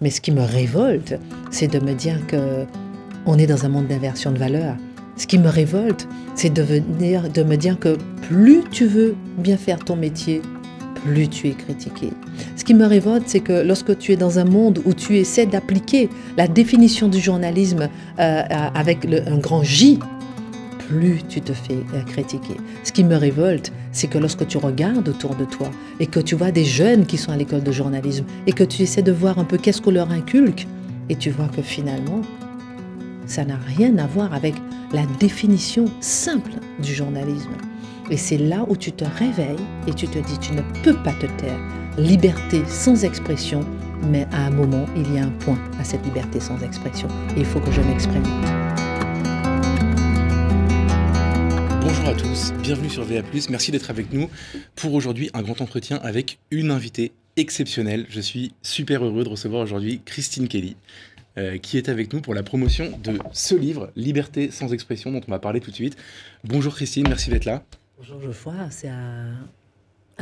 Mais ce qui me révolte, c'est de me dire que on est dans un monde d'inversion de valeurs. Ce qui me révolte, c'est de, venir, de me dire que plus tu veux bien faire ton métier, plus tu es critiqué. Ce qui me révolte, c'est que lorsque tu es dans un monde où tu essaies d'appliquer la définition du journalisme euh, avec un grand J, plus tu te fais euh, critiquer. Ce qui me révolte, c'est que lorsque tu regardes autour de toi et que tu vois des jeunes qui sont à l'école de journalisme et que tu essaies de voir un peu qu'est-ce qu'on leur inculque, et tu vois que finalement, ça n'a rien à voir avec la définition simple du journalisme. Et c'est là où tu te réveilles et tu te dis, tu ne peux pas te taire. Liberté sans expression, mais à un moment, il y a un point à cette liberté sans expression. Il faut que je m'exprime. Bonjour à tous, bienvenue sur VA+, merci d'être avec nous pour aujourd'hui un grand entretien avec une invitée exceptionnelle. Je suis super heureux de recevoir aujourd'hui Christine Kelly. Euh, qui est avec nous pour la promotion de ce livre, Liberté sans expression, dont on va parler tout de suite. Bonjour Christine, merci d'être là. Bonjour Geoffroy, c'est un,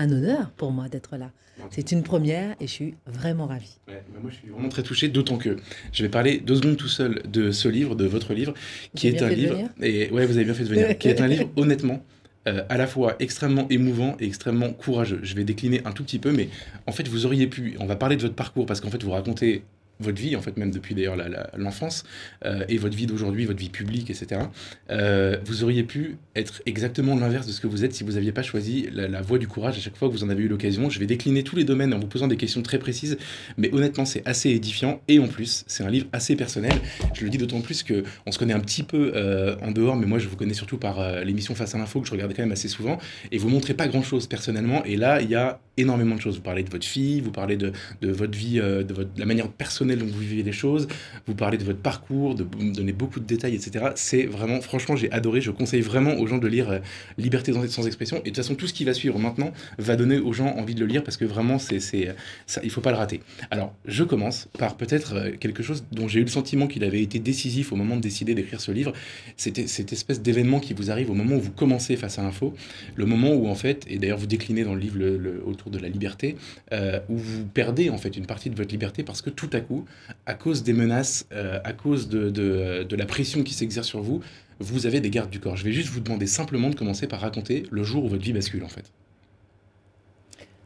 honneur pour moi d'être là. C'est une première et je suis vraiment ravi. moi je suis vraiment très touché, d'autant que je vais parler deux secondes tout seul de ce livre, de votre livre, qui est un livre. Et ouais, vous avez bien fait de venir. qui est un livre honnêtement. Euh, à la fois extrêmement émouvant et extrêmement courageux. Je vais décliner un tout petit peu, mais en fait, vous auriez pu, on va parler de votre parcours, parce qu'en fait, vous racontez votre vie, en fait, même depuis d'ailleurs l'enfance, euh, et votre vie d'aujourd'hui, votre vie publique, etc., euh, vous auriez pu être exactement l'inverse de ce que vous êtes si vous n'aviez pas choisi la, voie du courage à chaque fois que vous en avez eu l'occasion. Je vais décliner tous les domaines en vous posant des questions très précises, mais honnêtement, c'est assez édifiant, et en plus, c'est un livre assez personnel. Je le dis d'autant plus que on se connaît un petit peu euh, en dehors, mais moi, je vous connais surtout par l'émission Face à l'info, que je regardais quand même assez souvent, et vous montrez pas grand-chose personnellement, et là, il y a énormément de choses. Vous parlez de votre fille, vous parlez de, de votre vie, de, votre, de la manière personnelle dont vous vivez les choses, vous parlez de votre parcours, de vous beaucoup de détails, etc. C'est vraiment, franchement, j'ai adoré. Je conseille vraiment aux gens de lire euh, Liberté sans expression. Et de toute façon, tout ce qui va suivre maintenant va donner aux gens envie de le lire parce que vraiment, c'est, c'est, ça, il faut pas le rater. Alors, je commence par peut-être euh, quelque chose dont j'ai eu le sentiment qu'il avait été décisif au moment de décider d'écrire ce livre. C'était cette espèce d'événement qui vous arrive au moment où vous commencez face à l'info, le moment où en fait, et d'ailleurs vous déclinez dans le livre autour de la liberté, euh, où vous perdez en fait une partie de votre liberté parce que tout à coup, à cause des menaces, euh, à cause de, la pression qui s'exerce sur vous, vous avez des gardes du corps. Je vais juste vous demander simplement de commencer par raconter le jour où votre vie bascule en fait.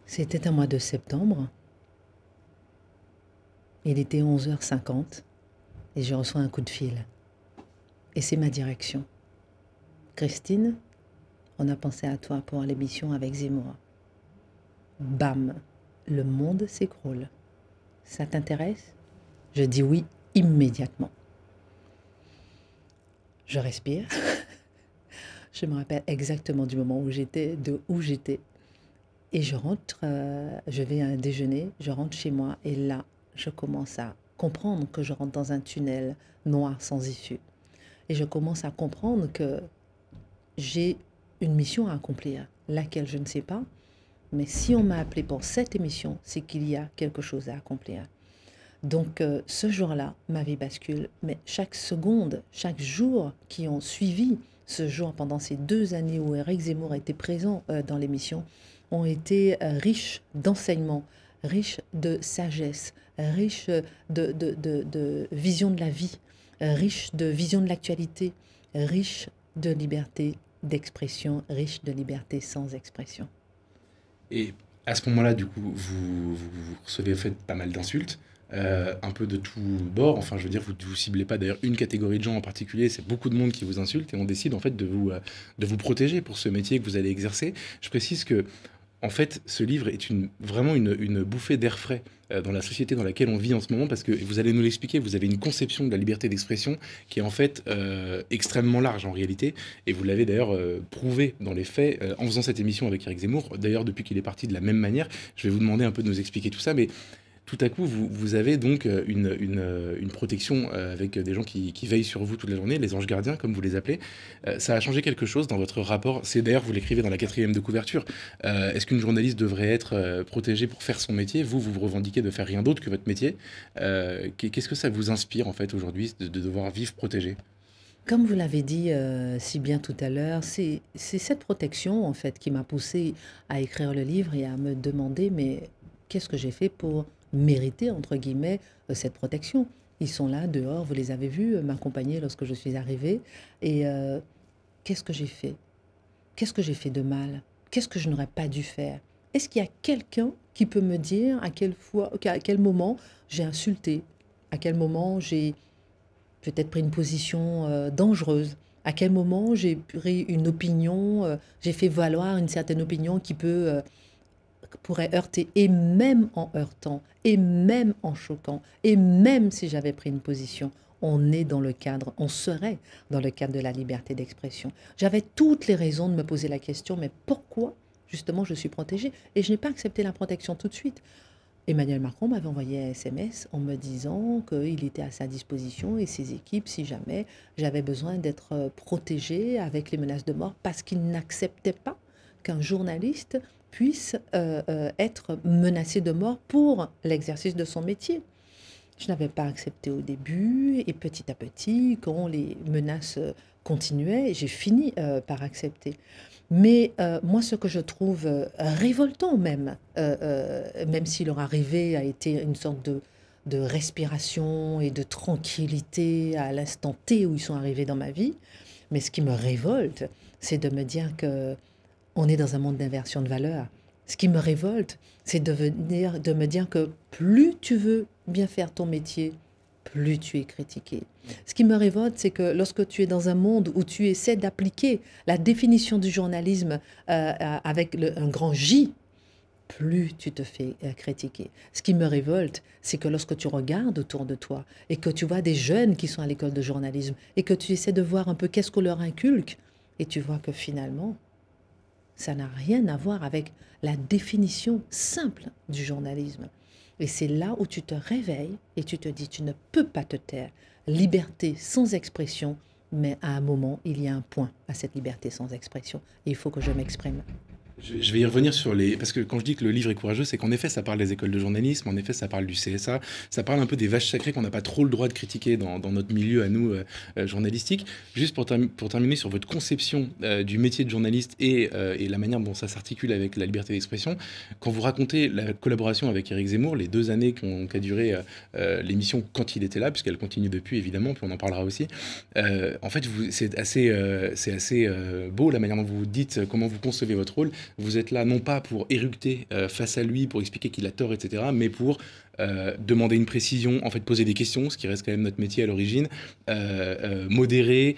C'était un mois de septembre. Il était 11h50 et je reçois un coup de fil. Et c'est ma direction. Christine, on a pensé à toi pour l'émission avec Zemmour. Bam, le monde s'écroule. Ça t'intéresse? Je dis oui immédiatement. Je respire. je me rappelle exactement du moment où j'étais, de où j'étais. Et je rentre, euh, je vais à un déjeuner, je rentre chez moi et là, je commence à comprendre que je rentre dans un tunnel noir sans issue. Et je commence à comprendre que j'ai une mission à accomplir, laquelle je ne sais pas, mais si on m'a appelé pour cette émission, c'est qu'il y a quelque chose à accomplir. Donc euh, ce jour-là, ma vie bascule, mais chaque seconde, chaque jour qui ont suivi ce jour pendant ces deux années où Eric Zemmour était présent euh, dans l'émission ont été euh, riches d'enseignements, riches de sagesse, riches de, de, vision de la vie, riches de vision de l'actualité, riches de liberté d'expression, riches de liberté sans expression. Et à ce moment-là, du coup, vous, vous, recevez fait pas mal d'insultes. Euh, un peu de tout bord. Enfin, je veux dire, vous ne ciblez pas d'ailleurs une catégorie de gens en particulier, c'est beaucoup de monde qui vous insulte et on décide en fait de vous, euh, de vous protéger pour ce métier que vous allez exercer. Je précise que en fait, ce livre est une, vraiment une, bouffée d'air frais euh, dans la société dans laquelle on vit en ce moment, parce que vous allez nous l'expliquer, vous avez une conception de la liberté d'expression qui est en fait extrêmement large en réalité, et vous l'avez d'ailleurs prouvé dans les faits en faisant cette émission avec Eric Zemmour. D'ailleurs, depuis qu'il est parti de la même manière, je vais vous demander un peu de nous expliquer tout ça, mais tout à coup, vous, avez donc euh, une, une, euh, protection euh, avec des gens qui, veillent sur vous toute la journée, les anges gardiens, comme vous les appelez. ça a changé quelque chose dans votre rapport? C'est d'ailleurs, vous l'écrivez dans la quatrième de couverture. Est-ce qu'une journaliste devrait être protégée pour faire son métier? Vous, vous vous revendiquez de faire rien d'autre que votre métier. Qu'est-ce que ça vous inspire, en fait, aujourd'hui, de, de, devoir vivre protégé comme vous l'avez dit si bien tout à l'heure, c'est cette protection en fait qui m'a poussé à écrire le livre et à me demander mais qu'est-ce que j'ai fait pour mérité, entre guillemets, euh, cette protection. Ils sont là, dehors, vous les avez vus, euh, m'accompagner lorsque je suis arrivée. Et qu'est-ce que j'ai fait? Qu'est-ce que j'ai fait de mal? Qu'est-ce que je n'aurais pas dû faire? Est-ce qu'il y a quelqu'un qui peut me dire à quel, fois, à quel moment j'ai insulté? À quel moment j'ai peut-être pris une position dangereuse? À quel moment j'ai pris une opinion, euh, j'ai fait valoir une certaine opinion qui peut pourrait heurter, et même en heurtant, et même en choquant, et même si j'avais pris une position, on est dans le cadre, on serait dans le cadre de la liberté d'expression. J'avais toutes les raisons de me poser la question, mais pourquoi justement je suis protégée? Et je n'ai pas accepté la protection tout de suite. Emmanuel Macron m'avait envoyé un SMS en me disant qu'il était à sa disposition et ses équipes si jamais j'avais besoin d'être euh, protégée avec les menaces de mort parce qu'il n'acceptait pas qu'un journaliste puisse euh, euh, être menacé de mort pour l'exercice de son métier. Je n'avais pas accepté au début et petit à petit, quand les menaces continuaient, j'ai fini par accepter. Mais euh, moi, ce que je trouve euh, révoltant même, euh, même si leur arrivée a été une sorte de, de respiration et de tranquillité à l'instant T où ils sont arrivés dans ma vie, mais ce qui me révolte, c'est de me dire que on est dans un monde d'inversion de valeurs. Ce qui me révolte, c'est de, venir, de me dire que plus tu veux bien faire ton métier, plus tu es critiqué. Ce qui me révolte, c'est que lorsque tu es dans un monde où tu essaies d'appliquer la définition du journalisme euh, euh, avec un grand J, plus tu te fais euh, critiquer. Ce qui me révolte, c'est que lorsque tu regardes autour de toi et que tu vois des jeunes qui sont à l'école de journalisme et que tu essaies de voir un peu qu'est-ce qu'on leur inculque, et tu vois que finalement, ça n'a rien à voir avec la définition simple du journalisme. Et c'est là où tu te réveilles et tu te dis, tu ne peux pas te taire. Liberté sans expression, mais à un moment, il y a un point à cette liberté sans expression. Il faut que je m'exprime. Je vais y revenir sur les. Parce que quand je dis que le livre est courageux, c'est qu'en effet, ça parle des écoles de journalisme, en effet, ça parle du CSA, ça parle un peu des vaches sacrées qu'on n'a pas trop le droit de critiquer dans, dans notre milieu à nous, euh, euh, journalistique. Juste pour, terminer sur votre conception euh, du métier de journaliste et, et la manière dont ça s'articule avec la liberté d'expression, quand vous racontez la collaboration avec Eric Zemmour, les deux années qu'a duré l'émission quand il était là, puisqu'elle continue depuis évidemment, puis on en parlera aussi, en fait, c'est assez, c'est assez beau la manière dont vous dites comment vous concevez votre rôle vous êtes là non pas pour éructer euh, face à lui, pour expliquer qu'il a tort, etc., mais pour euh, demander une précision, en fait poser des questions, ce qui reste quand même notre métier à l'origine, euh, modérer,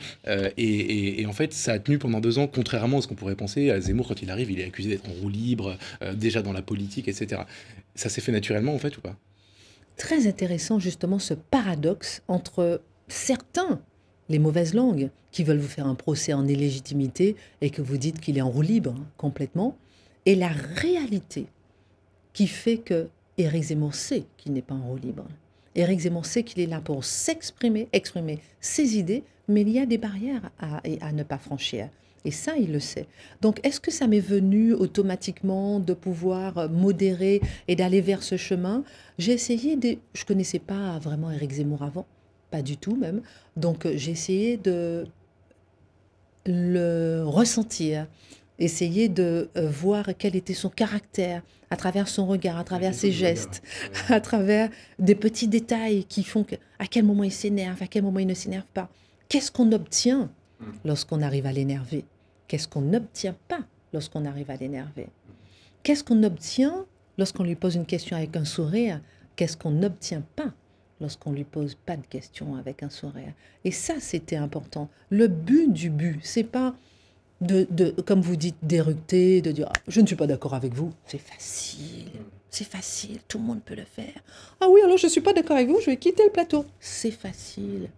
et, en fait ça a tenu pendant deux ans, contrairement à ce qu'on pourrait penser, à Zemmour quand il arrive, il est accusé d'être en roue libre, déjà dans la politique, etc. Ça s'est fait naturellement en fait ou pas? Très intéressant justement ce paradoxe entre certains les mauvaises langues qui veulent vous faire un procès en illégitimité et que vous dites qu'il est en roue libre hein, complètement, et la réalité qui fait que Éric Zemmour sait qu'il n'est pas en roue libre. Éric Zemmour sait qu'il est là pour s'exprimer, exprimer ses idées, mais il y a des barrières à, ne pas franchir. Et ça, il le sait. Donc, est-ce que ça m'est venu automatiquement de pouvoir modérer et d'aller vers ce chemin? J'ai essayé de... Je connaissais pas vraiment Éric Zemmour avant pas du tout même. Donc euh, j'ai essayé de le ressentir, essayer de euh, voir quel était son caractère à travers son regard, à travers ses gestes, à travers des petits détails qui font que, à quel moment il s'énerve, à quel moment il ne s'énerve pas. Qu'est-ce qu'on obtient hmm. lorsqu'on arrive à l'énerver? Qu'est-ce qu'on n'obtient pas lorsqu'on arrive à l'énerver? Qu'est-ce qu'on obtient lorsqu'on lui pose une question avec un sourire? Qu'est-ce qu'on n'obtient pas lorsqu'on lui pose pas de questions avec un sourire. Et ça, c'était important. Le but du but, c'est pas de, de, comme vous dites, d'éructer, de dire ah, je ne suis pas d'accord avec vous. C'est facile. C'est facile, tout le monde peut le faire. Ah oui, alors je ne suis pas d'accord avec vous, je vais quitter le plateau. C'est facile.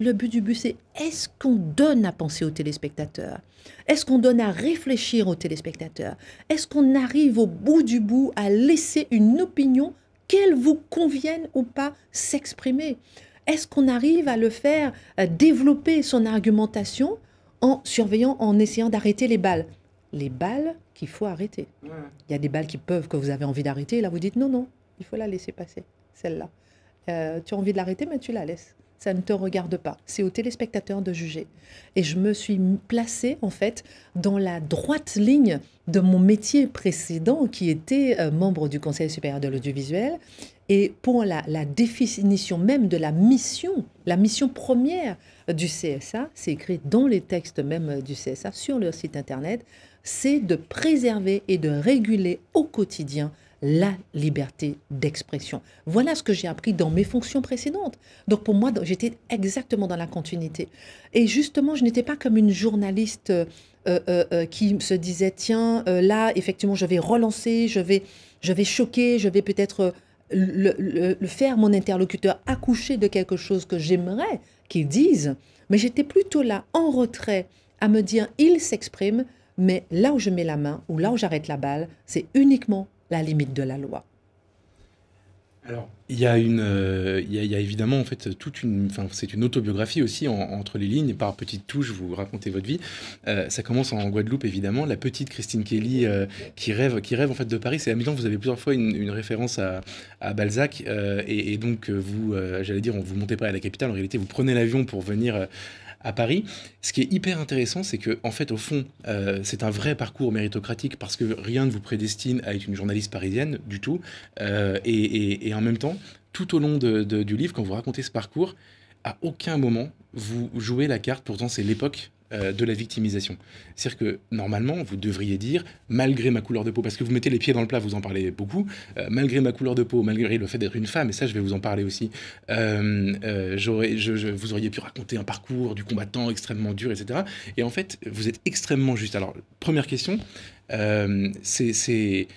Le but du but, c'est est-ce qu'on donne à penser aux téléspectateurs? Est-ce qu'on donne à réfléchir aux téléspectateurs? Est-ce qu'on arrive au bout du bout à laisser une opinion qu'elle vous convienne ou pas s'exprimer. Est-ce qu'on arrive à le faire développer son argumentation en surveillant, en essayant d'arrêter les balles? Les balles qu'il faut arrêter. Il y a des balles qui peuvent, que vous avez envie d'arrêter, et là vous dites non, non, il faut la laisser passer, celle-là. Euh, tu as envie de l'arrêter, mais tu la laisses ça ne te regarde pas. C'est aux téléspectateurs de juger. Et je me suis placée, en fait, dans la droite ligne de mon métier précédent, qui était euh, membre du Conseil supérieur de l'audiovisuel. Et pour la, la définition même de la mission, la mission première du CSA, c'est écrit dans les textes même du CSA sur leur site internet, c'est de préserver et de réguler au quotidien la liberté d'expression. Voilà ce que j'ai appris dans mes fonctions précédentes. Donc pour moi, j'étais exactement dans la continuité. Et justement, je n'étais pas comme une journaliste euh, euh, euh, qui se disait, tiens, là, effectivement, je vais relancer, je vais, je vais choquer, je vais peut-être le, faire mon interlocuteur accoucher de quelque chose que j'aimerais qu'il dise. Mais j'étais plutôt là, en retrait, à me dire, il s'exprime, mais là où je mets la main, ou là où j'arrête la balle, c'est uniquement la limite de la loi. Alors, il y a une, euh, il, y a, évidemment en fait toute une, enfin c'est une autobiographie aussi entre les lignes. Par petites touches, vous racontez votre vie. Euh, ça commence en Guadeloupe évidemment. La petite Christine Kelly euh, qui rêve, qui rêve en fait de Paris. C'est amusant. Vous avez plusieurs fois une, référence à, Balzac et, donc vous, j'allais dire, on vous montez pas à la capitale. En réalité, vous prenez l'avion pour venir à Paris. Ce qui est hyper intéressant, c'est que, en fait, au fond, euh, c'est un vrai parcours méritocratique parce que rien ne vous prédestine à être une journaliste parisienne du tout. Euh, et, en même temps, tout au long du livre, quand vous racontez ce parcours, à aucun moment vous jouez la carte, pourtant c'est l'époque euh, de la victimisation. C'est-à-dire que normalement, vous devriez dire, malgré ma couleur de peau, parce que vous mettez les pieds dans le plat, vous en parlez beaucoup, euh, malgré ma couleur de peau, malgré le fait d'être une femme, et ça je vais vous en parler aussi, euh, vous auriez pu raconter un parcours du combattant extrêmement dur, etc. Et en fait, vous êtes extrêmement juste. Alors, première question, c'est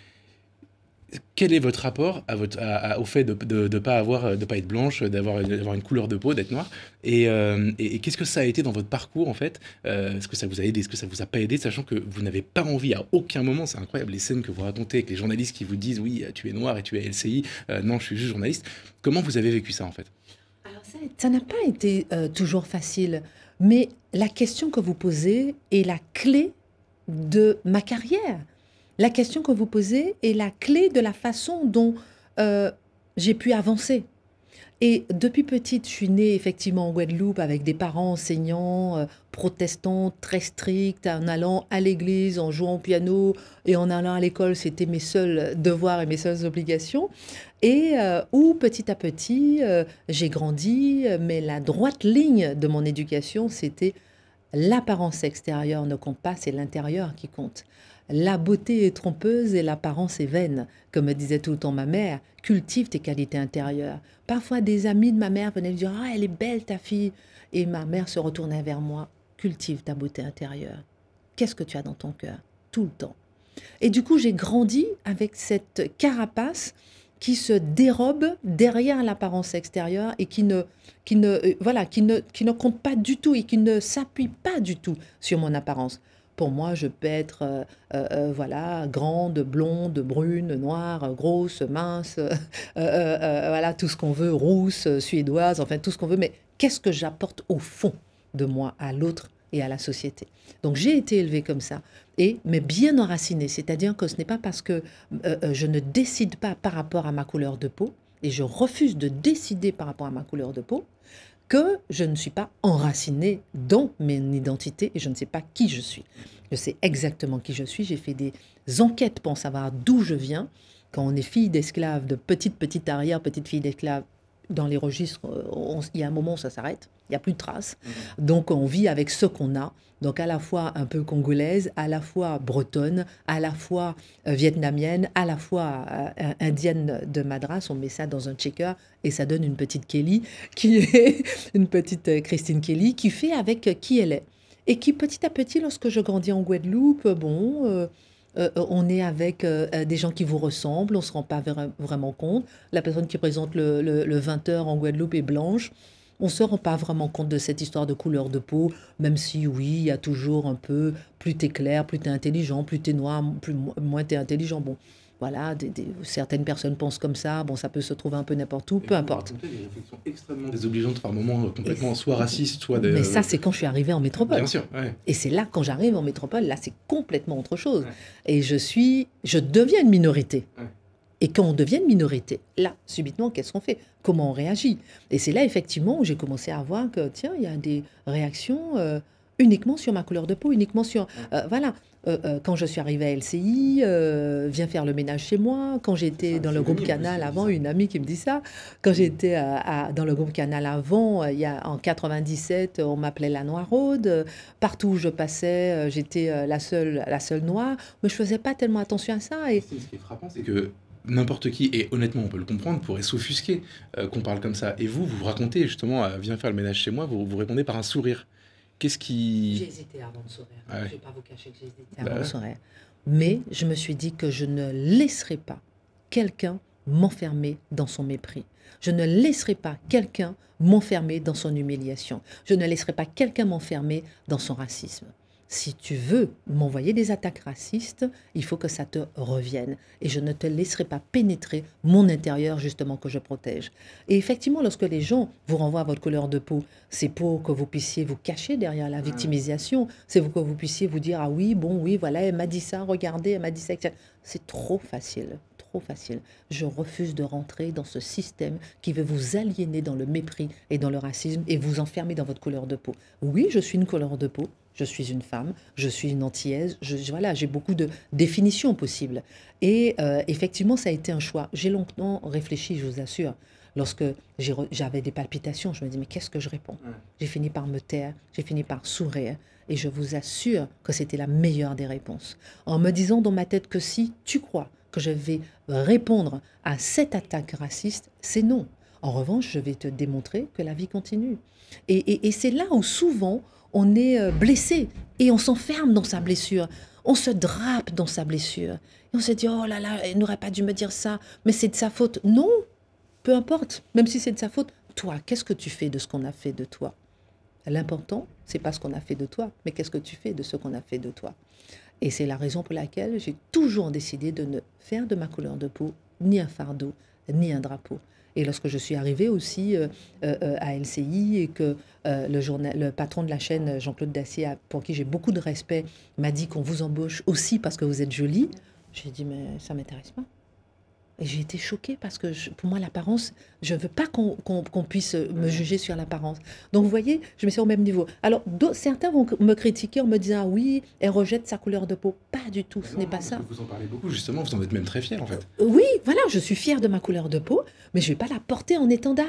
quel est votre rapport au fait de ne de, pas, avoir, de pas être blanche, d'avoir une couleur de peau, d'être noire euh, Et, qu'est-ce que ça a été dans votre parcours, en fait? Euh, Est-ce que ça vous a aidé? Est-ce que ça vous a pas aidé? Sachant que vous n'avez pas envie à aucun moment, c'est incroyable, les scènes que vous racontez avec les journalistes qui vous disent Oui, tu es noir et tu es LCI, euh, non, je suis juste journaliste. Comment vous avez vécu ça, en fait? Ça n'a pas été toujours facile, mais la question que vous posez est la clé de ma carrière la question que vous posez est la clé de la façon dont euh, j'ai pu avancer. Et depuis petite, je suis née effectivement en Guadeloupe avec des parents enseignants, euh, protestants, très stricts, en allant à l'église, en jouant au piano et en allant à l'école, c'était mes seuls devoirs et mes seules obligations. Et euh, où petit à petit, j'ai grandi, mais la droite ligne de mon éducation, c'était l'apparence extérieure ne compte pas, c'est l'intérieur qui compte. La beauté est trompeuse et l'apparence est vaine. Comme me disait tout le temps ma mère, cultive tes qualités intérieures. Parfois, des amis de ma mère venaient me dire Ah, elle est belle ta fille. Et ma mère se retournait vers moi Cultive ta beauté intérieure. Qu'est-ce que tu as dans ton cœur? Tout le temps. Et du coup, j'ai grandi avec cette carapace qui se dérobe derrière l'apparence extérieure et qui ne, qui ne, euh, voilà, qui ne, qui ne compte pas du tout et qui ne s'appuie pas du tout sur mon apparence. Pour moi, je peux être euh, euh, voilà, grande, blonde, brune, noire, grosse, mince, voilà, tout ce qu'on veut, rousse, suédoise, enfin tout ce qu'on veut. Mais qu'est-ce que j'apporte au fond de moi à l'autre et à la société? Donc j'ai été élevée comme ça, et, mais bien enracinée, c'est-à-dire que ce n'est pas parce que je ne décide pas par rapport à ma couleur de peau, et je refuse de décider par rapport à ma couleur de peau, que je ne suis pas enracinée dans mon identité et je ne sais pas qui je suis. Je sais exactement qui je suis. J'ai fait des enquêtes pour savoir d'où je viens. Quand on est fille d'esclave, de petite, petite arrière, petite fille d'esclave, dans les registres, il y a un moment où ça s'arrête, n'y a plus de traces. Donc on vit avec ce qu'on a. Donc à la fois un peu congolaise, à la fois bretonne, à la fois euh, vietnamienne, à la fois euh, indienne de Madras. On met ça dans un checker et ça donne une petite Kelly, qui est une petite euh, Christine Kelly, qui fait avec qui elle est. Et qui petit à petit, lorsque je grandis en Guadeloupe, bon... on est avec des gens qui vous ressemblent, on ne se rend pas vraiment compte. La personne qui présente le, le 20h en Guadeloupe est blanche on ne se rend pas vraiment compte de cette histoire de couleur de peau, même si oui, il y a toujours un peu, plus t'es clair, plus t'es intelligent, plus t'es noir, plus, moins t'es intelligent. Bon, voilà, certaines personnes pensent comme ça, bon, ça peut se trouver un peu n'importe où, peu importe. Des réflexions extrêmement désobligeantes par moments, complètement soit racistes, soit de... Mais ça, c'est quand je suis arrivée en métropole. Bien sûr, Et c'est là, quand j'arrive en métropole, là, c'est complètement autre chose. Et je suis, je deviens une minorité. Et quand on devient une minorité, là, subitement, qu'est-ce qu'on fait? Comment on réagit? Et c'est là, effectivement, où j'ai commencé à voir que, tiens, il y a des réactions euh, uniquement sur ma couleur de peau, uniquement sur... Euh, voilà. Euh, quand je suis arrivée à LCI, viens faire le ménage chez moi. Quand j'étais dans le groupe Canal avant, une amie qui me dit ça. Quand mm. j'étais dans le groupe Canal avant, il y a, en 97, on m'appelait la Noiraude. Partout où je passais, j'étais la seule, la seule noire. Mais je faisais pas tellement attention à ça. Et... Ce qui est frappant, c'est que n'importe qui, et honnêtement on peut le comprendre, pourrait s'offusquer qu'on parle comme ça. Et vous, vous, racontez justement, viens faire le ménage chez moi, vous, vous répondez par un sourire. Qu'est-ce qui... J'ai hésité avant de sourire. Ah je ne vais pas vous cacher que j'ai hésité bah avant de sourire. Mais je me suis dit que je ne laisserai pas quelqu'un m'enfermer dans son mépris. Je ne laisserai pas quelqu'un m'enfermer dans son humiliation. Je ne laisserai pas quelqu'un m'enfermer dans son racisme si tu veux m'envoyer des attaques racistes, il faut que ça te revienne. Et je ne te laisserai pas pénétrer mon intérieur, justement, que je protège. Et effectivement, lorsque les gens vous renvoient à votre couleur de peau, c'est pour que vous puissiez vous cacher derrière la victimisation. C'est pour que vous puissiez vous dire, ah oui, bon, oui, voilà, elle m'a dit ça, regardez, elle m'a dit ça. C'est trop facile trop facile. Je refuse de rentrer dans ce système qui veut vous aliéner dans le mépris et dans le racisme et vous enfermer dans votre couleur de peau. Oui, je suis une couleur de peau, je suis une femme, je suis une antillaise, je, voilà, j'ai beaucoup de définitions possibles. Et euh, effectivement, ça a été un choix. J'ai longtemps réfléchi, je vous assure. Lorsque j'avais des palpitations, je me dis, mais qu'est-ce que je réponds? J'ai fini par me taire, j'ai fini par sourire. Et je vous assure que c'était la meilleure des réponses. En me disant dans ma tête que si tu crois que je vais répondre à cette attaque raciste, c'est non. En revanche, je vais te démontrer que la vie continue. Et, c'est là où souvent on est euh, blessé et on s'enferme dans sa blessure. On se drape dans sa blessure. Et on se dit, oh là là, elle n'aurait pas dû me dire ça, mais c'est de sa faute. Non, peu importe, même si c'est de sa faute. Toi, qu'est-ce que tu fais de ce qu'on a fait de toi? L'important, c'est pas ce qu'on a fait de toi, mais qu'est-ce que tu fais de ce qu'on a fait de toi? Et c'est la raison pour laquelle j'ai toujours décidé de ne faire de ma couleur de peau ni un fardeau, ni un drapeau. Et lorsque je suis arrivée aussi euh, euh, à LCI et que euh, le, patron de la chaîne, Jean-Claude Dacier, pour qui j'ai beaucoup de respect, m'a dit qu'on vous embauche aussi parce que vous êtes jolie, j'ai dit mais ça m'intéresse pas. Et j'ai été choquée parce que pour moi, l'apparence, je ne veux pas qu'on puisse me juger sur l'apparence. Donc, vous voyez, je me suis au même niveau. Alors, certains vont me critiquer en me disant ah oui, elle rejette sa couleur de peau. Pas du tout, ce n'est pas ça. Vous en parlez beaucoup, justement, vous en êtes même très fière, en fait. Oui, voilà, je suis fière de ma couleur de peau, mais je ne vais pas la porter en étendard.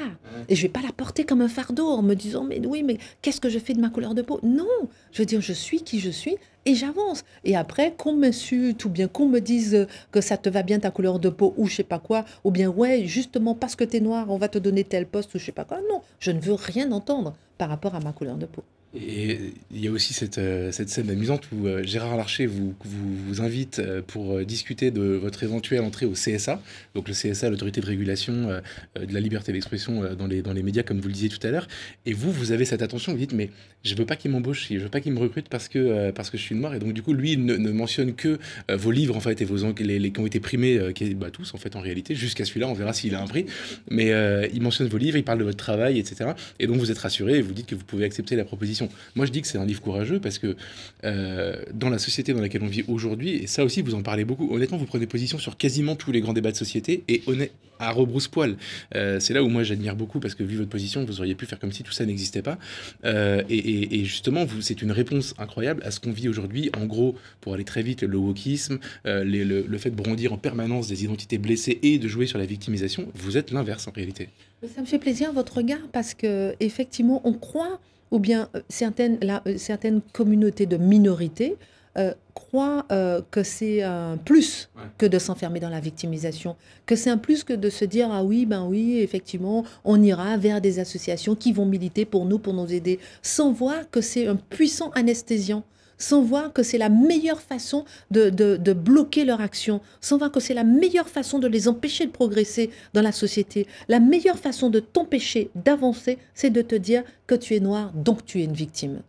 Et je ne vais pas la porter comme un fardeau en me disant mais oui, mais qu'est-ce que je fais de ma couleur de peau? Non, je veux dire, je suis qui je suis et j'avance. Et après, qu'on m'insulte ou bien qu'on me dise que ça te va bien ta couleur de peau ou je sais pas quoi, ou bien ouais, justement parce que tu es noir, on va te donner tel poste ou je sais pas quoi. Non, je ne veux rien entendre par rapport à ma couleur de peau. Et il y a aussi cette, euh, cette scène amusante où euh, Gérard Larcher vous, vous, invite euh, pour discuter de votre éventuelle entrée au CSA. Donc le CSA, l'autorité de régulation de la liberté d'expression dans les, dans les médias, comme vous le disiez tout à l'heure. Et vous, vous avez cette attention, vous dites, mais je veux pas qu'il m'embauche, je veux pas qu'il me recrute parce que, parce que je suis noir. Et donc du coup, lui, ne, mentionne que vos livres, en fait, et vos, les, les qui ont été primés, qui, bah, tous, en fait, en réalité, jusqu'à celui-là, on verra s'il a un prix. Mais il mentionne vos livres, il parle de votre travail, etc. Et donc vous êtes rassuré et vous dites que vous pouvez accepter la proposition. Moi, je dis que c'est un livre courageux parce que euh, dans la société dans laquelle on vit aujourd'hui, et ça aussi, vous en parlez beaucoup, honnêtement, vous prenez position sur quasiment tous les grands débats de société et honnête, à rebrousse-poil. Euh, c'est là où moi j'admire beaucoup parce que vu votre position, vous auriez pu faire comme si tout ça n'existait pas. Euh, et, justement, c'est une réponse incroyable à ce qu'on vit aujourd'hui. En gros, pour aller très vite, le wokisme, le, le, fait de brandir en permanence des identités blessées et de jouer sur la victimisation, vous êtes l'inverse en réalité. Ça me fait plaisir votre regard parce que effectivement, on croit ou bien euh, certaines, euh, certaines communautés de minorités euh, croient que c'est un plus que de s'enfermer dans la victimisation, que c'est un plus que de se dire ah oui ben oui effectivement on ira vers des associations qui vont militer pour nous pour nous aider, sans voir que c'est un puissant anesthésiant sans voir que c'est la meilleure façon de, de, bloquer leur action, sans voir que c'est la meilleure façon de les empêcher de progresser dans la société. La meilleure façon de t'empêcher d'avancer, c'est de te dire que tu es noir, donc tu es une victime.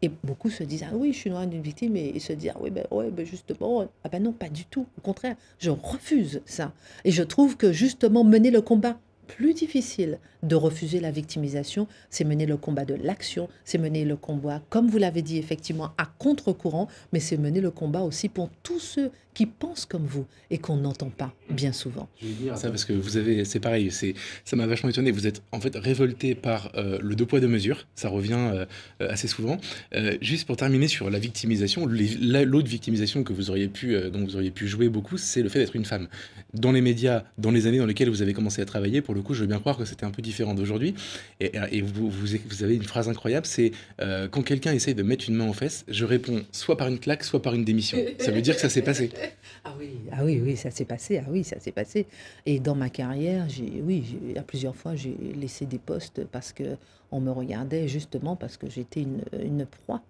Et beaucoup se disent, ah oui, je suis noire d'une victime, et ils se disent, ah oui, ben, ouais, ben justement, ah ben non, pas du tout. Au contraire, je refuse ça. Et je trouve que justement, mener le combat plus difficile de refuser la victimisation, c'est mener le combat de l'action, c'est mener le combat, comme vous l'avez dit effectivement, à contre-courant, mais c'est mener le combat aussi pour tous ceux qui pensent comme vous et qu'on n'entend pas bien souvent. Je vais dire ça parce que vous avez, c'est pareil, c'est, ça m'a vachement étonné. Vous êtes en fait révolté par euh, le deux poids deux mesures, ça revient euh, euh, assez souvent. juste pour terminer sur la victimisation, l'autre victimisation que vous auriez pu, dont vous auriez pu jouer beaucoup, c'est le fait d'être une femme. Dans les médias, dans les années dans lesquelles vous avez commencé à travailler, pour le coup, je veux bien croire que c'était un peu différent d'aujourd'hui. Et, et vous, vous, vous, avez une phrase incroyable, c'est quand quelqu'un essaye de mettre une main aux fesses, je réponds soit par une claque, soit par une démission. Ça veut dire que ça s'est passé. Ah oui, ah oui, oui, ça s'est passé. Ah oui, ça s'est passé. Et dans ma carrière, j'ai, oui, à plusieurs fois, j'ai laissé des postes parce que on me regardait justement parce que j'étais une, une proie.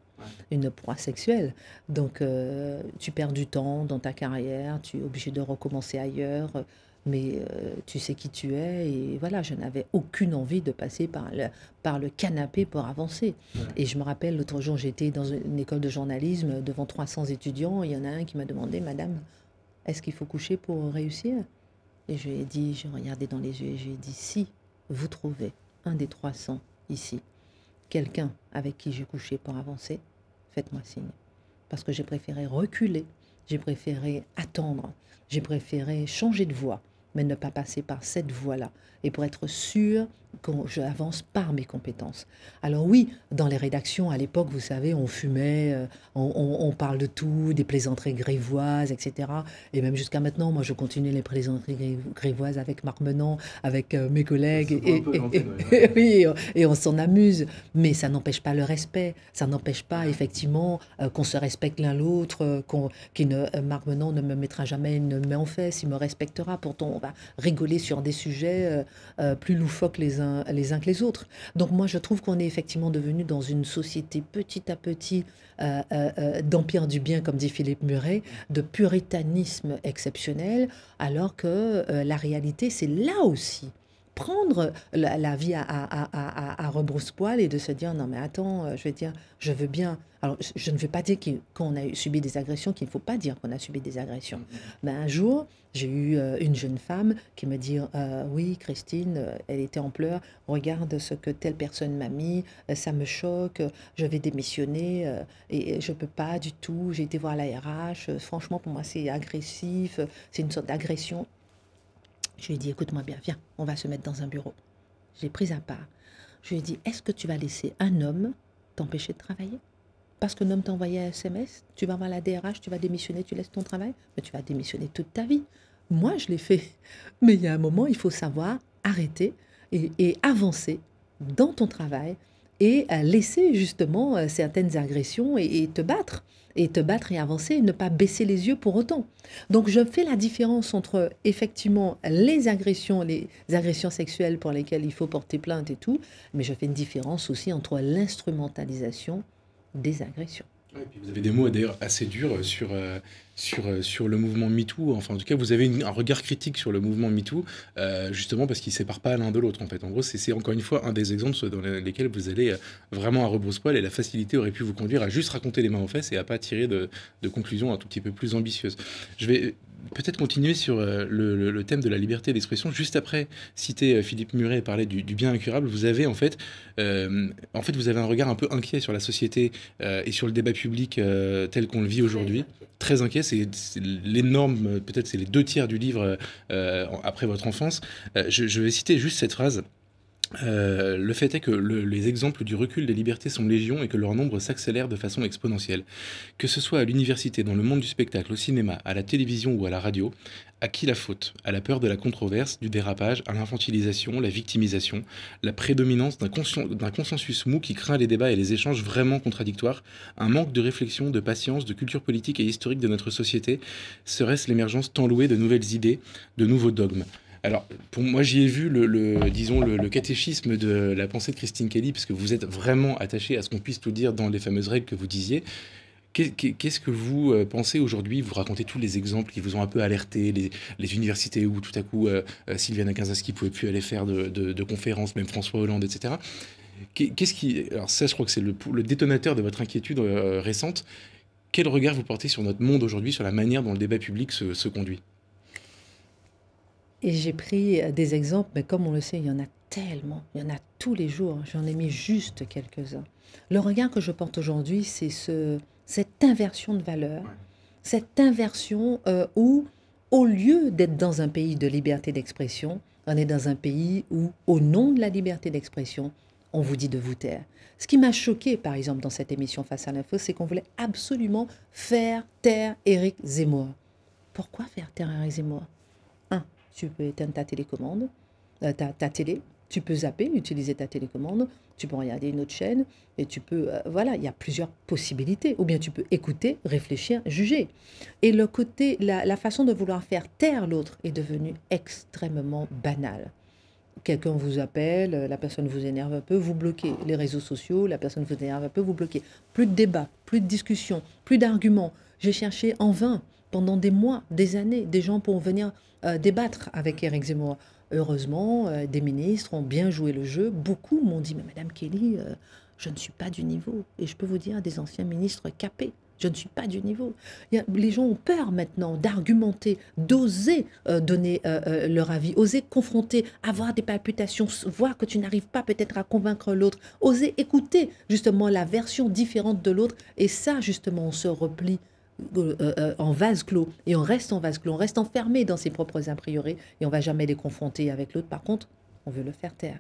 une proie sexuelle. Donc, euh, tu perds du temps dans ta carrière, tu es obligé de recommencer ailleurs, mais euh, tu sais qui tu es. Et voilà, je n'avais aucune envie de passer par le, par le canapé pour avancer. Et je me rappelle, l'autre jour, j'étais dans une école de journalisme devant 300 étudiants. Il y en a un qui m'a demandé, Madame, est-ce qu'il faut coucher pour réussir? Et je lui ai dit, je regardais dans les yeux et je lui ai dit, si vous trouvez un des 300 ici, quelqu'un avec qui j'ai couché pour avancer, faites-moi signe. Parce que j'ai préféré reculer, j'ai préféré attendre, j'ai préféré changer de voie, mais ne pas passer par cette voie-là. Et pour être sûr que j'avance par mes compétences. Alors oui, dans les rédactions, à l'époque, vous savez, on fumait, euh, on, parle de tout, des plaisanteries grivoises, etc. Et même jusqu'à maintenant, moi, je continue les plaisanteries grivoises avec Marc Menant, avec euh, mes collègues. Et, oui, et on s'en amuse. Mais ça n'empêche pas le respect. Ça n'empêche pas, effectivement, euh, qu'on se respecte l'un l'autre, qu'on, ne, Marc Menant ne me mettra jamais une main en fesse, il me respectera. Pourtant, on va rigoler sur des sujets plus loufoques les les uns, que les autres. Donc moi, je trouve qu'on est effectivement devenu dans une société petit à petit euh, euh, euh, d'empire du bien, comme dit Philippe Muret, de puritanisme exceptionnel, alors que la réalité, c'est là aussi prendre la, vie à, à, à, rebrousse-poil et de se dire non mais attends, je vais dire, je veux bien. Alors je ne veux pas dire qu'on a subi des agressions, qu'il ne faut pas dire qu'on a subi des agressions. Mais un jour, j'ai eu une jeune femme qui me dit oui Christine, elle était en pleurs, regarde ce que telle personne m'a mis, ça me choque, je vais démissionner et je peux pas du tout. J'ai été voir la RH, franchement pour moi c'est agressif, c'est une sorte d'agression je lui ai dit, écoute-moi bien, viens, on va se mettre dans un bureau. Je l'ai prise à part. Je lui ai dit, est-ce que tu vas laisser un homme t'empêcher de travailler? Parce qu'un homme t'a envoyé un SMS, tu vas voir la DRH, tu vas démissionner, tu laisses ton travail, mais tu vas démissionner toute ta vie. Moi, je l'ai fait. Mais il y a un moment, il faut savoir arrêter et, avancer dans ton travail et laisser justement euh, certaines agressions et te battre et te battre et avancer et ne pas baisser les yeux pour autant. Donc je fais la différence entre effectivement les agressions, les agressions sexuelles pour lesquelles il faut porter plainte et tout, mais je fais une différence aussi entre l'instrumentalisation des agressions vous avez des mots d'ailleurs assez durs sur, euh, sur, euh, sur le mouvement MeToo. Enfin, en tout cas, vous avez un regard critique sur le mouvement MeToo, euh, justement parce qu'il ne sépare pas l'un de l'autre. En fait, en gros, c'est encore une fois un des exemples dans lesquels vous allez vraiment à rebrousse-poil et la facilité aurait pu vous conduire à juste raconter les mains aux fesses et à pas tirer de, de conclusions un tout petit peu plus ambitieuses. Je vais peut-être continuer sur euh, le, thème de la liberté d'expression. Juste après citer euh, Philippe Muret et parler du, bien incurable, vous avez en fait, euh, en fait, vous avez un regard un peu inquiet sur la société et sur le débat public tel qu'on le vit aujourd'hui. Très inquiet, c'est l'énorme, peut-être c'est les deux tiers du livre après votre enfance. Je, je vais citer juste cette phrase. Euh, le fait est que les exemples du recul des libertés sont légion et que leur nombre s'accélère de façon exponentielle. Que ce soit à l'université, dans le monde du spectacle, au cinéma, à la télévision ou à la radio, à qui la faute? À la peur de la controverse, du dérapage, à l'infantilisation, la victimisation, la prédominance d'un consensus mou qui craint les débats et les échanges vraiment contradictoires, un manque de réflexion, de patience, de culture politique et historique de notre société, serait-ce l'émergence tant louée de nouvelles idées, de nouveaux dogmes? Alors, pour moi, j'y ai vu le, disons, le, catéchisme de la pensée de Christine Kelly, parce que vous êtes vraiment attaché à ce qu'on puisse tout dire dans les fameuses règles que vous disiez. Qu'est-ce que vous euh, pensez aujourd'hui? Vous racontez tous les exemples qui vous ont un peu alerté, les, universités où tout à coup euh, euh, Sylviane Akazaski pouvait plus aller faire de, conférences, même François Hollande, etc. Qu'est-ce qui, alors ça, je crois que c'est le, détonateur de votre inquiétude récente. Quel regard vous portez sur notre monde aujourd'hui, sur la manière dont le débat public se conduit? Et j'ai pris euh, des exemples, mais comme on le sait, il y en a tellement, il y en a tous les jours. J'en ai mis juste quelques-uns. Le regard que je porte aujourd'hui, c'est ce, cette inversion de valeur, cette inversion où, au lieu d'être dans un pays de liberté d'expression, on est dans un pays où, au nom de la liberté d'expression, on vous dit de vous taire. Ce qui m'a choqué, par exemple, dans cette émission Face à l'info, c'est qu'on voulait absolument faire taire Éric Zemmour. Pourquoi faire taire Éric Zemmour? Tu peux éteindre ta télécommande, euh, ta, télé, tu peux zapper, utiliser ta télécommande, tu peux regarder une autre chaîne, et tu peux... Euh, voilà, il y a plusieurs possibilités. Ou bien tu peux écouter, réfléchir, juger. Et le côté, la, façon de vouloir faire taire l'autre est devenue extrêmement banale quelqu'un vous appelle, la personne vous énerve un peu, vous bloquez. Les réseaux sociaux, la personne vous énerve un peu, vous bloquez. Plus de débat, plus de discussion, plus d'arguments. J'ai cherché en vain pendant des mois, des années, des gens pour venir euh, débattre avec Eric Zemmour. Heureusement, euh, des ministres ont bien joué le jeu. Beaucoup m'ont dit, mais Madame Kelly, euh, je ne suis pas du niveau. Et je peux vous dire, des anciens ministres capés je ne suis pas du niveau. les gens ont peur maintenant d'argumenter, d'oser donner leur avis, oser confronter, avoir des palpitations, voir que tu n'arrives pas peut-être à convaincre l'autre, oser écouter justement la version différente de l'autre. Et ça, justement, on se replie en vase clos et on reste en vase clos, on reste enfermé dans ses propres a priori et on va jamais les confronter avec l'autre. Par contre, on veut le faire taire.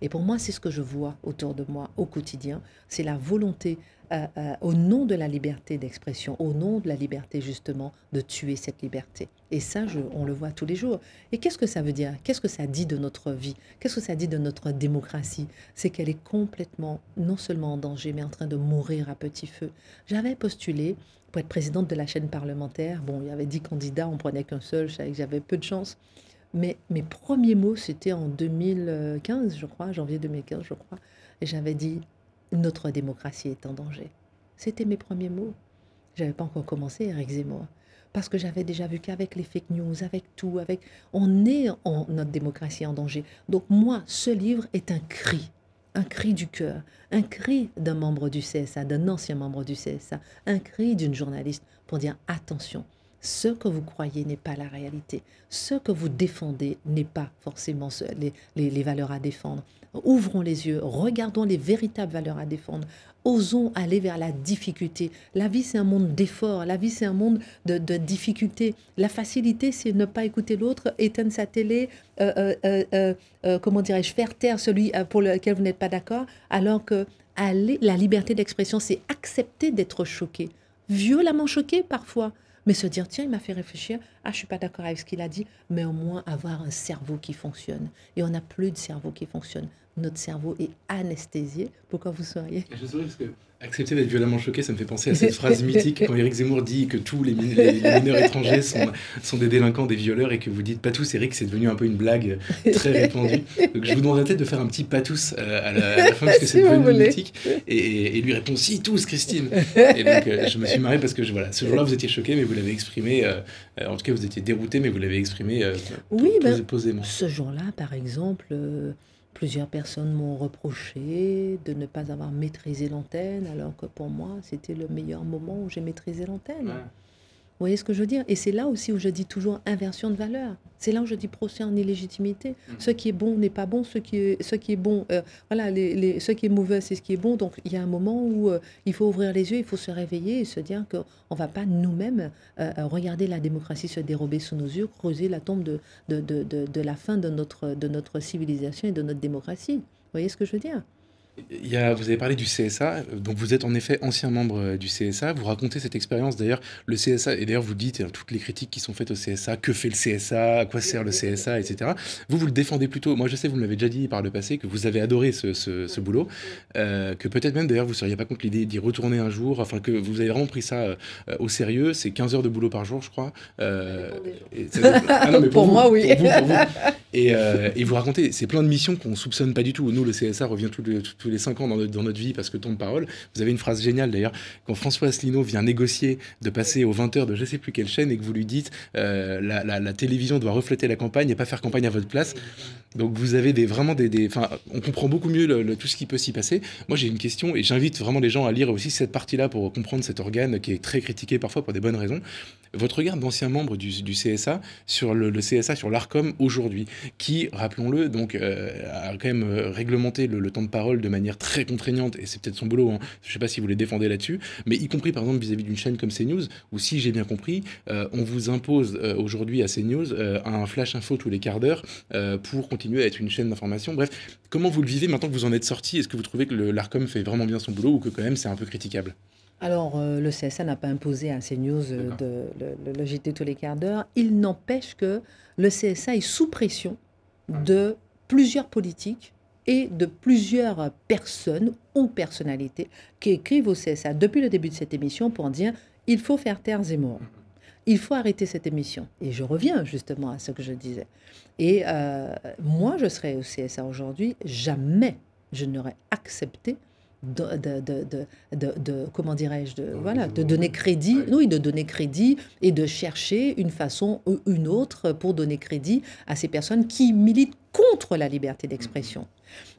Et pour moi, c'est ce que je vois autour de moi au quotidien, c'est la volonté euh, euh, au nom de la liberté d'expression, au nom de la liberté justement de tuer cette liberté. Et ça, on le voit tous les jours. Et qu'est-ce que ça veut dire? Qu'est-ce que ça dit de notre vie? Qu'est-ce que ça dit de notre démocratie? C'est qu'elle est complètement, non seulement en danger, mais en train de mourir à petit feu. J'avais postulé pour être présidente de la chaîne parlementaire. Bon, il y avait dix candidats, on prenait qu'un seul, je savais que j'avais peu de chance. Mais mes premiers mots, c'était en 2015, je crois, janvier 2015, je crois. Et j'avais dit notre démocratie est en danger. C'était mes premiers mots. J'avais pas encore commencé, Eric Zemmour. Parce que j'avais déjà vu qu'avec les fake news, avec tout, avec, on est en notre démocratie en danger. Donc moi, ce livre est un cri, un cri du cœur, un cri d'un membre du CSA, d'un ancien membre du CSA, un cri d'une journaliste pour dire attention, ce que vous croyez n'est pas la réalité. Ce que vous défendez n'est pas forcément les, les, valeurs à défendre. Ouvrons les yeux, regardons les véritables valeurs à défendre. Osons aller vers la difficulté. La vie, c'est un monde d'effort. La vie, c'est un monde de, de difficulté. La facilité, c'est ne pas écouter l'autre, éteindre sa télé, euh, euh, euh, comment dirais-je, faire taire celui pour lequel vous n'êtes pas d'accord, alors que aller, la liberté d'expression, c'est accepter d'être choqué, violemment choqué parfois mais se dire, tiens, il m'a fait réfléchir, ah, je suis pas d'accord avec ce qu'il a dit, mais au moins avoir un cerveau qui fonctionne. Et on n'a plus de cerveau qui fonctionne. Notre cerveau est anesthésié. Pourquoi vous seriez Je souris parce que accepter d'être violemment choqué, ça me fait penser à cette phrase mythique quand Éric Zemmour dit que tous les, mineurs étrangers sont, sont, des délinquants, des violeurs, et que vous dites pas tous, Éric, c'est devenu un peu une blague très répandue. Donc je vous demanderais peut-être de faire un petit pas tous euh, à, la, fin, parce que c'est devenu mythique, et, et, lui répond si, tous, Christine. Et donc euh, je me suis marré parce que je, voilà, ce jour-là, vous étiez choqué, mais vous l'avez exprimé, euh, en tout cas, vous étiez dérouté, mais vous l'avez exprimé oui, ben, posément. Ce jour-là, par exemple Plusieurs personnes m'ont reproché de ne pas avoir maîtrisé l'antenne, alors que pour moi, c'était le meilleur moment où j'ai maîtrisé l'antenne. Vous voyez ce que je veux dire? Et c'est là aussi où je dis toujours inversion de valeur. C'est là où je dis procès en illégitimité. Mm. Ce qui est bon n'est pas bon, ce qui est, ce qui est bon, euh, voilà, les, ce qui est mauvais, c'est ce qui est bon. Donc il y a un moment où euh, il faut ouvrir les yeux, il faut se réveiller et se dire qu'on ne va pas nous-mêmes euh, regarder la démocratie se dérober sous nos yeux, creuser la tombe de, de, de, de la fin de notre, de notre civilisation et de notre démocratie. Vous voyez ce que je veux dire? Il y a, vous avez parlé du CSA, donc vous êtes en effet ancien membre euh, du CSA, vous racontez cette expérience d'ailleurs, le CSA, et d'ailleurs vous dites toutes les critiques qui sont faites au CSA, que fait le CSA, à quoi sert le CSA, etc. Vous, vous le défendez plutôt, moi je sais, vous me l'avez déjà dit par le passé, que vous avez adoré ce, ce, boulot, euh, que peut-être même d'ailleurs vous ne seriez pas contre l'idée d'y retourner un jour, enfin que vous avez vraiment pris ça euh, au sérieux, c'est 15 heures de boulot par jour je crois. pour, moi oui. Et, et, vous racontez, c'est plein de missions qu'on soupçonne pas du tout, nous le CSA revient tous les, les cinq ans dans notre, vie parce que ton de parole. Vous avez une phrase géniale d'ailleurs, quand François Asselineau vient négocier de passer aux 20h de je sais plus quelle chaîne et que vous lui dites euh, la, télévision doit refléter la campagne et pas faire campagne à votre place. Donc vous avez vraiment des... On comprend beaucoup mieux le, tout ce qui peut s'y passer. Moi j'ai une question et j'invite vraiment les gens à lire aussi cette partie-là pour comprendre cet organe qui est très critiqué parfois pour des bonnes raisons. Votre regard d'ancien membre du, CSA sur le, le CSA, sur l'ARCOM aujourd'hui, qui, rappelons-le, donc euh, a quand même euh, réglementé le, le temps de parole de manière très contraignante, et c'est peut-être son boulot, hein, je ne sais pas si vous les défendez là-dessus, mais y compris par exemple vis-à-vis d'une chaîne comme CNews, où si j'ai bien compris, euh, on vous impose euh, aujourd'hui à CNews un flash info tous les quarts d'heure pour continuer à être une chaîne d'information. Bref, comment vous le vivez maintenant que vous en êtes sorti? Est-ce que vous trouvez que l'ARCOM fait vraiment bien son boulot ou que quand même c'est un peu critiquable? Alors, le CSA n'a pas imposé à CNews de, le, JT tous les quarts d'heure. Il n'empêche que le CSA est sous pression de plusieurs politiques et de plusieurs personnes ou personnalités qui écrivent au CSA depuis le début de cette émission pour dire il faut faire taire Zemmour. Il faut arrêter cette émission. Et je reviens justement à ce que je disais. Et euh, moi, je serais au CSA aujourd'hui, jamais je n'aurais accepté de, de, de, de comment dirais-je, de, voilà, de donner crédit, oui, de donner crédit et de chercher une façon ou une autre pour donner crédit à ces personnes qui militent contre la liberté d'expression.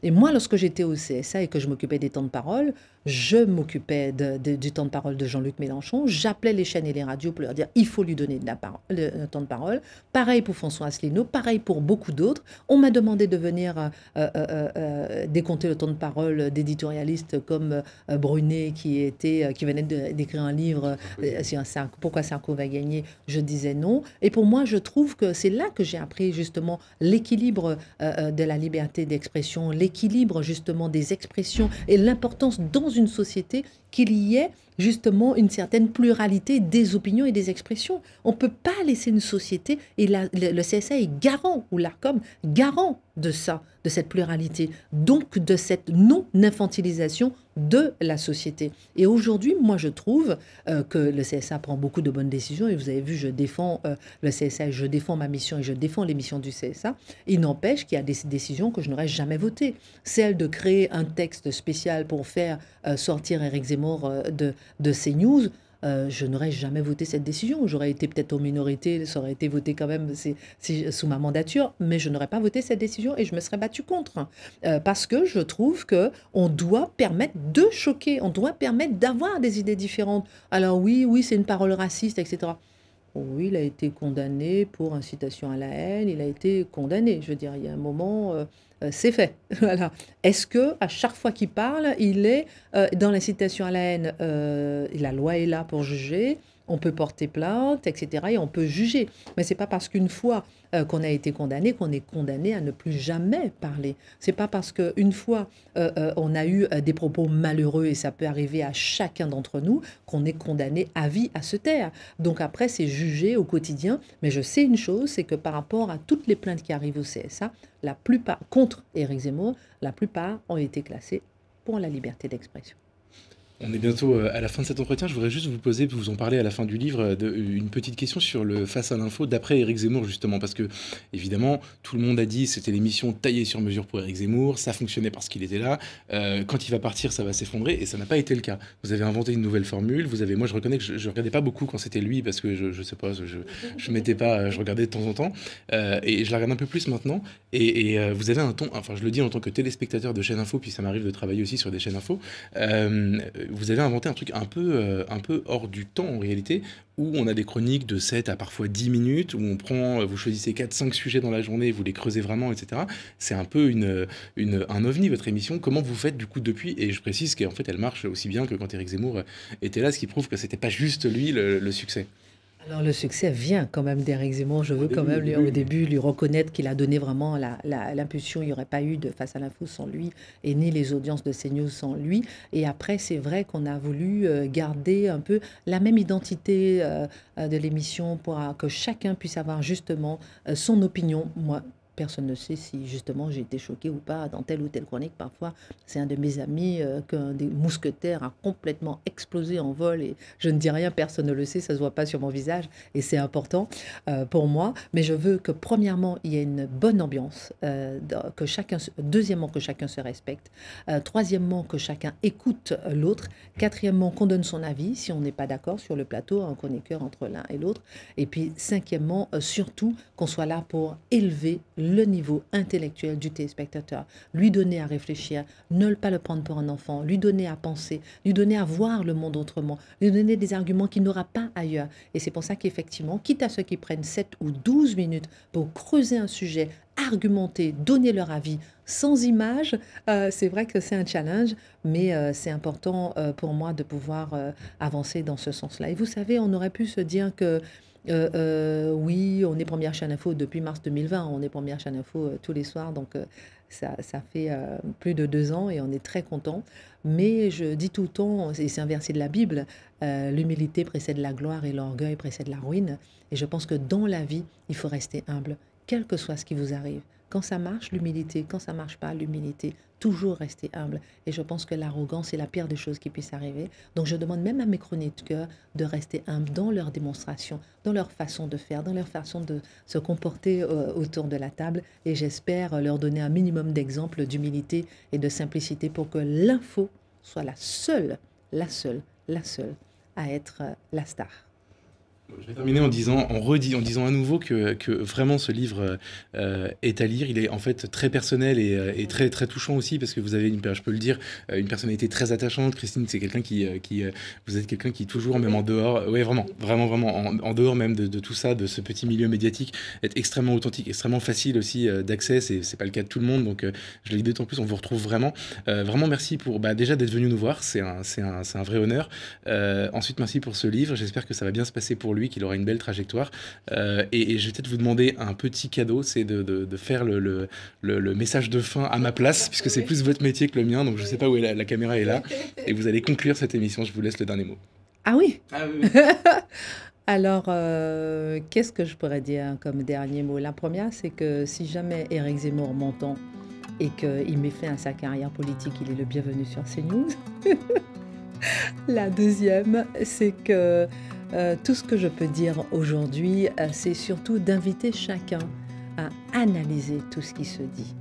Et moi, lorsque j'étais au CSA et que je m'occupais des temps de parole, je m'occupais du temps de parole de Jean-Luc Mélenchon. J'appelais les chaînes et les radios pour leur dire il faut lui donner de la parole, le, temps de parole. Pareil pour François Asselineau, pareil pour beaucoup d'autres. On m'a demandé de venir euh, euh, euh, décompter le temps de parole d'éditorialistes comme Brunet qui, était, qui venait d'écrire un livre sur Pourquoi Sarko va gagner. Je disais non. Et pour moi, je trouve que c'est là que j'ai appris justement l'équilibre de la liberté d'expression, l'équilibre justement des expressions et l'importance dans une société qu'il y ait justement une certaine pluralité des opinions et des expressions. On ne peut pas laisser une société, et le, CSA est garant, ou l'ARCOM, garant de ça, de cette pluralité, donc de cette non-infantilisation de la société. Et aujourd'hui, moi, je trouve euh, que le CSA prend beaucoup de bonnes décisions, et vous avez vu, je défends euh, le CSA, je défends ma mission, et je défends les missions du CSA. Il n'empêche qu'il y a des décisions que je n'aurais jamais votées. Celle de créer un texte spécial pour faire euh, sortir Eric Zemmour de, de CNews, euh, je n'aurais jamais voté cette décision. J'aurais été peut-être aux minorités, ça aurait été voté quand même sous ma mandature, mais je n'aurais pas voté cette décision et je me serais battu contre. Euh, parce que je trouve que on doit permettre de choquer, on doit permettre d'avoir des idées différentes. Alors oui, oui, c'est une parole raciste, etc. Oui, il a été condamné pour incitation à la haine, il a été condamné. Je veux dire, il y a un moment, euh, euh, c'est fait. Est-ce que à chaque fois qu'il parle, il est euh, dans l'incitation à la haine La loi est là pour juger on peut porter plainte, etc. Et on peut juger. Mais c'est pas parce qu'une fois euh, qu'on a été condamné qu'on est condamné à ne plus jamais parler. C'est pas parce qu'une fois euh, euh, on a eu des propos malheureux, et ça peut arriver à chacun d'entre nous, qu'on est condamné à vie à se taire. Donc après, c'est jugé au quotidien. Mais je sais une chose, c'est que par rapport à toutes les plaintes qui arrivent au CSA, la plupart, contre Éric Zemmour, la plupart ont été classées pour la liberté d'expression. On est bientôt euh, à la fin de cet entretien. Je voudrais juste vous poser, vous en parler à la fin du livre, euh, de, une petite question sur le face à l'info d'après Éric Zemmour, justement. Parce que, évidemment, tout le monde a dit c'était l'émission taillée sur mesure pour Éric Zemmour, ça fonctionnait parce qu'il était là. Euh, quand il va partir, ça va s'effondrer. Et ça n'a pas été le cas. Vous avez inventé une nouvelle formule. Vous avez, moi, je reconnais que je ne regardais pas beaucoup quand c'était lui parce que je ne sais pas, je ne mettais pas, je regardais de temps en temps. et je la regarde un peu plus maintenant. Et, vous avez un ton, enfin, je le dis en tant que téléspectateur de chaîne info, puis ça m'arrive de travailler aussi sur des chaînes info vous avez inventé un truc un peu, euh, un peu hors du temps en réalité, où on a des chroniques de 7 à parfois 10 minutes, où on prend, vous choisissez 4-5 sujets dans la journée, vous les creusez vraiment, etc. C'est un peu une, un ovni, votre émission. Comment vous faites du coup depuis? Et je précise qu'en fait, elle marche aussi bien que quand Eric Zemmour était là, ce qui prouve que c'était pas juste lui le succès. Alors le succès vient quand même d'Éric Zemmour. Je veux quand même lui, au début lui reconnaître qu'il a donné vraiment l'impulsion. Il n'y aurait pas eu de Face à l'info sans lui et ni les audiences de CNews sans lui. Et après, c'est vrai qu'on a voulu euh, garder un peu la même identité euh, de l'émission pour que chacun puisse avoir justement euh, son opinion. Moi, personne ne sait si justement j'ai été choqué ou pas dans telle ou telle chronique. Parfois, c'est un de mes amis euh, qu'un des mousquetaires a complètement explosé en vol et je ne dis rien, personne ne le sait, ça se voit pas sur mon visage et c'est important euh, pour moi. Mais je veux que premièrement, il y ait une bonne ambiance, euh, que chacun, deuxièmement, que chacun se respecte, troisièmement, que chacun écoute l'autre, quatrièmement, qu'on donne son avis si on n'est pas d'accord sur le plateau, un chroniqueur entre l'un et l'autre, et puis cinquièmement, surtout qu'on soit là pour élever le niveau intellectuel du téléspectateur, lui donner à réfléchir, ne pas le prendre pour un enfant, lui donner à penser, lui donner à voir le monde autrement, lui donner des arguments qu'il n'aura pas ailleurs. Et c'est pour ça qu'effectivement, quitte à ceux qui prennent 7 ou 12 minutes pour creuser un sujet, argumenter, donner leur avis sans image, euh, c'est vrai que c'est un challenge, mais euh, c'est important euh, pour moi de pouvoir avancer dans ce sens-là. Et vous savez, on aurait pu se dire que oui, on est première chaîne info depuis mars 2020, on est première chaîne info tous les soirs, donc ça, ça, fait plus de deux ans et on est très content. Mais je dis tout le temps, et c'est un verset de la Bible, l'humilité précède la gloire et l'orgueil précède la ruine. Et je pense que dans la vie, il faut rester humble quel que soit ce qui vous arrive. Quand ça marche, l'humilité. Quand ça marche pas, l'humilité. Toujours rester humble. Et je pense que l'arrogance est la pire des choses qui puissent arriver. Donc je demande même à mes chroniqueurs de rester humbles dans leur démonstration, dans leur façon de faire, dans leur façon de se comporter euh, autour de la table. Et j'espère leur donner un minimum d'exemples d'humilité et de simplicité pour que l'info soit la seule, la seule, la seule à être euh, la star. Je vais terminer en disant, en redisant, en disant à nouveau que, vraiment ce livre euh, est à lire. Il est en fait très personnel et, euh, et, très très touchant aussi parce que vous avez une, je peux le dire, euh, une personnalité très attachante. Christine, c'est quelqu'un qui, qui, vous êtes quelqu'un qui toujours, même en dehors, ouais vraiment, vraiment, vraiment, en, dehors même de, tout ça, de ce petit milieu médiatique, est extrêmement authentique, extrêmement facile aussi d'accès. C'est, c'est pas le cas de tout le monde, donc je l'ai dit d'autant plus. On vous retrouve vraiment, vraiment merci pour bah, déjà d'être venu nous voir. C'est un, un, c'est un vrai honneur. ensuite, merci pour ce livre. J'espère que ça va bien se passer pour lui qu'il aura une belle trajectoire. Euh, et, je vais peut-être vous demander un petit cadeau, c'est de, de, faire le, le, le, message de fin à ma place, puisque c'est plus votre métier que le mien, donc je ne sais pas où est la, la, caméra est là. Et vous allez conclure cette émission, je vous laisse le dernier mot. Ah oui, ah oui. Alors, euh, qu'est-ce que je pourrais dire comme dernier mot? La première, c'est que si jamais Eric Zemmour m'entend et qu'il met fin à sa carrière politique, il est le bienvenu sur CNews. La deuxième, c'est que euh, tout ce que je peux dire aujourd'hui, euh, c'est surtout d'inviter chacun à analyser tout ce qui se dit,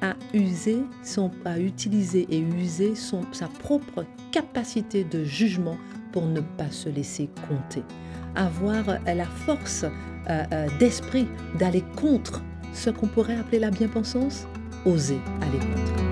à user, son, à utiliser et user sa propre capacité de jugement pour ne pas se laisser compter, avoir la force euh, d'esprit d'aller contre ce qu'on pourrait appeler la bien-pensance, oser aller contre.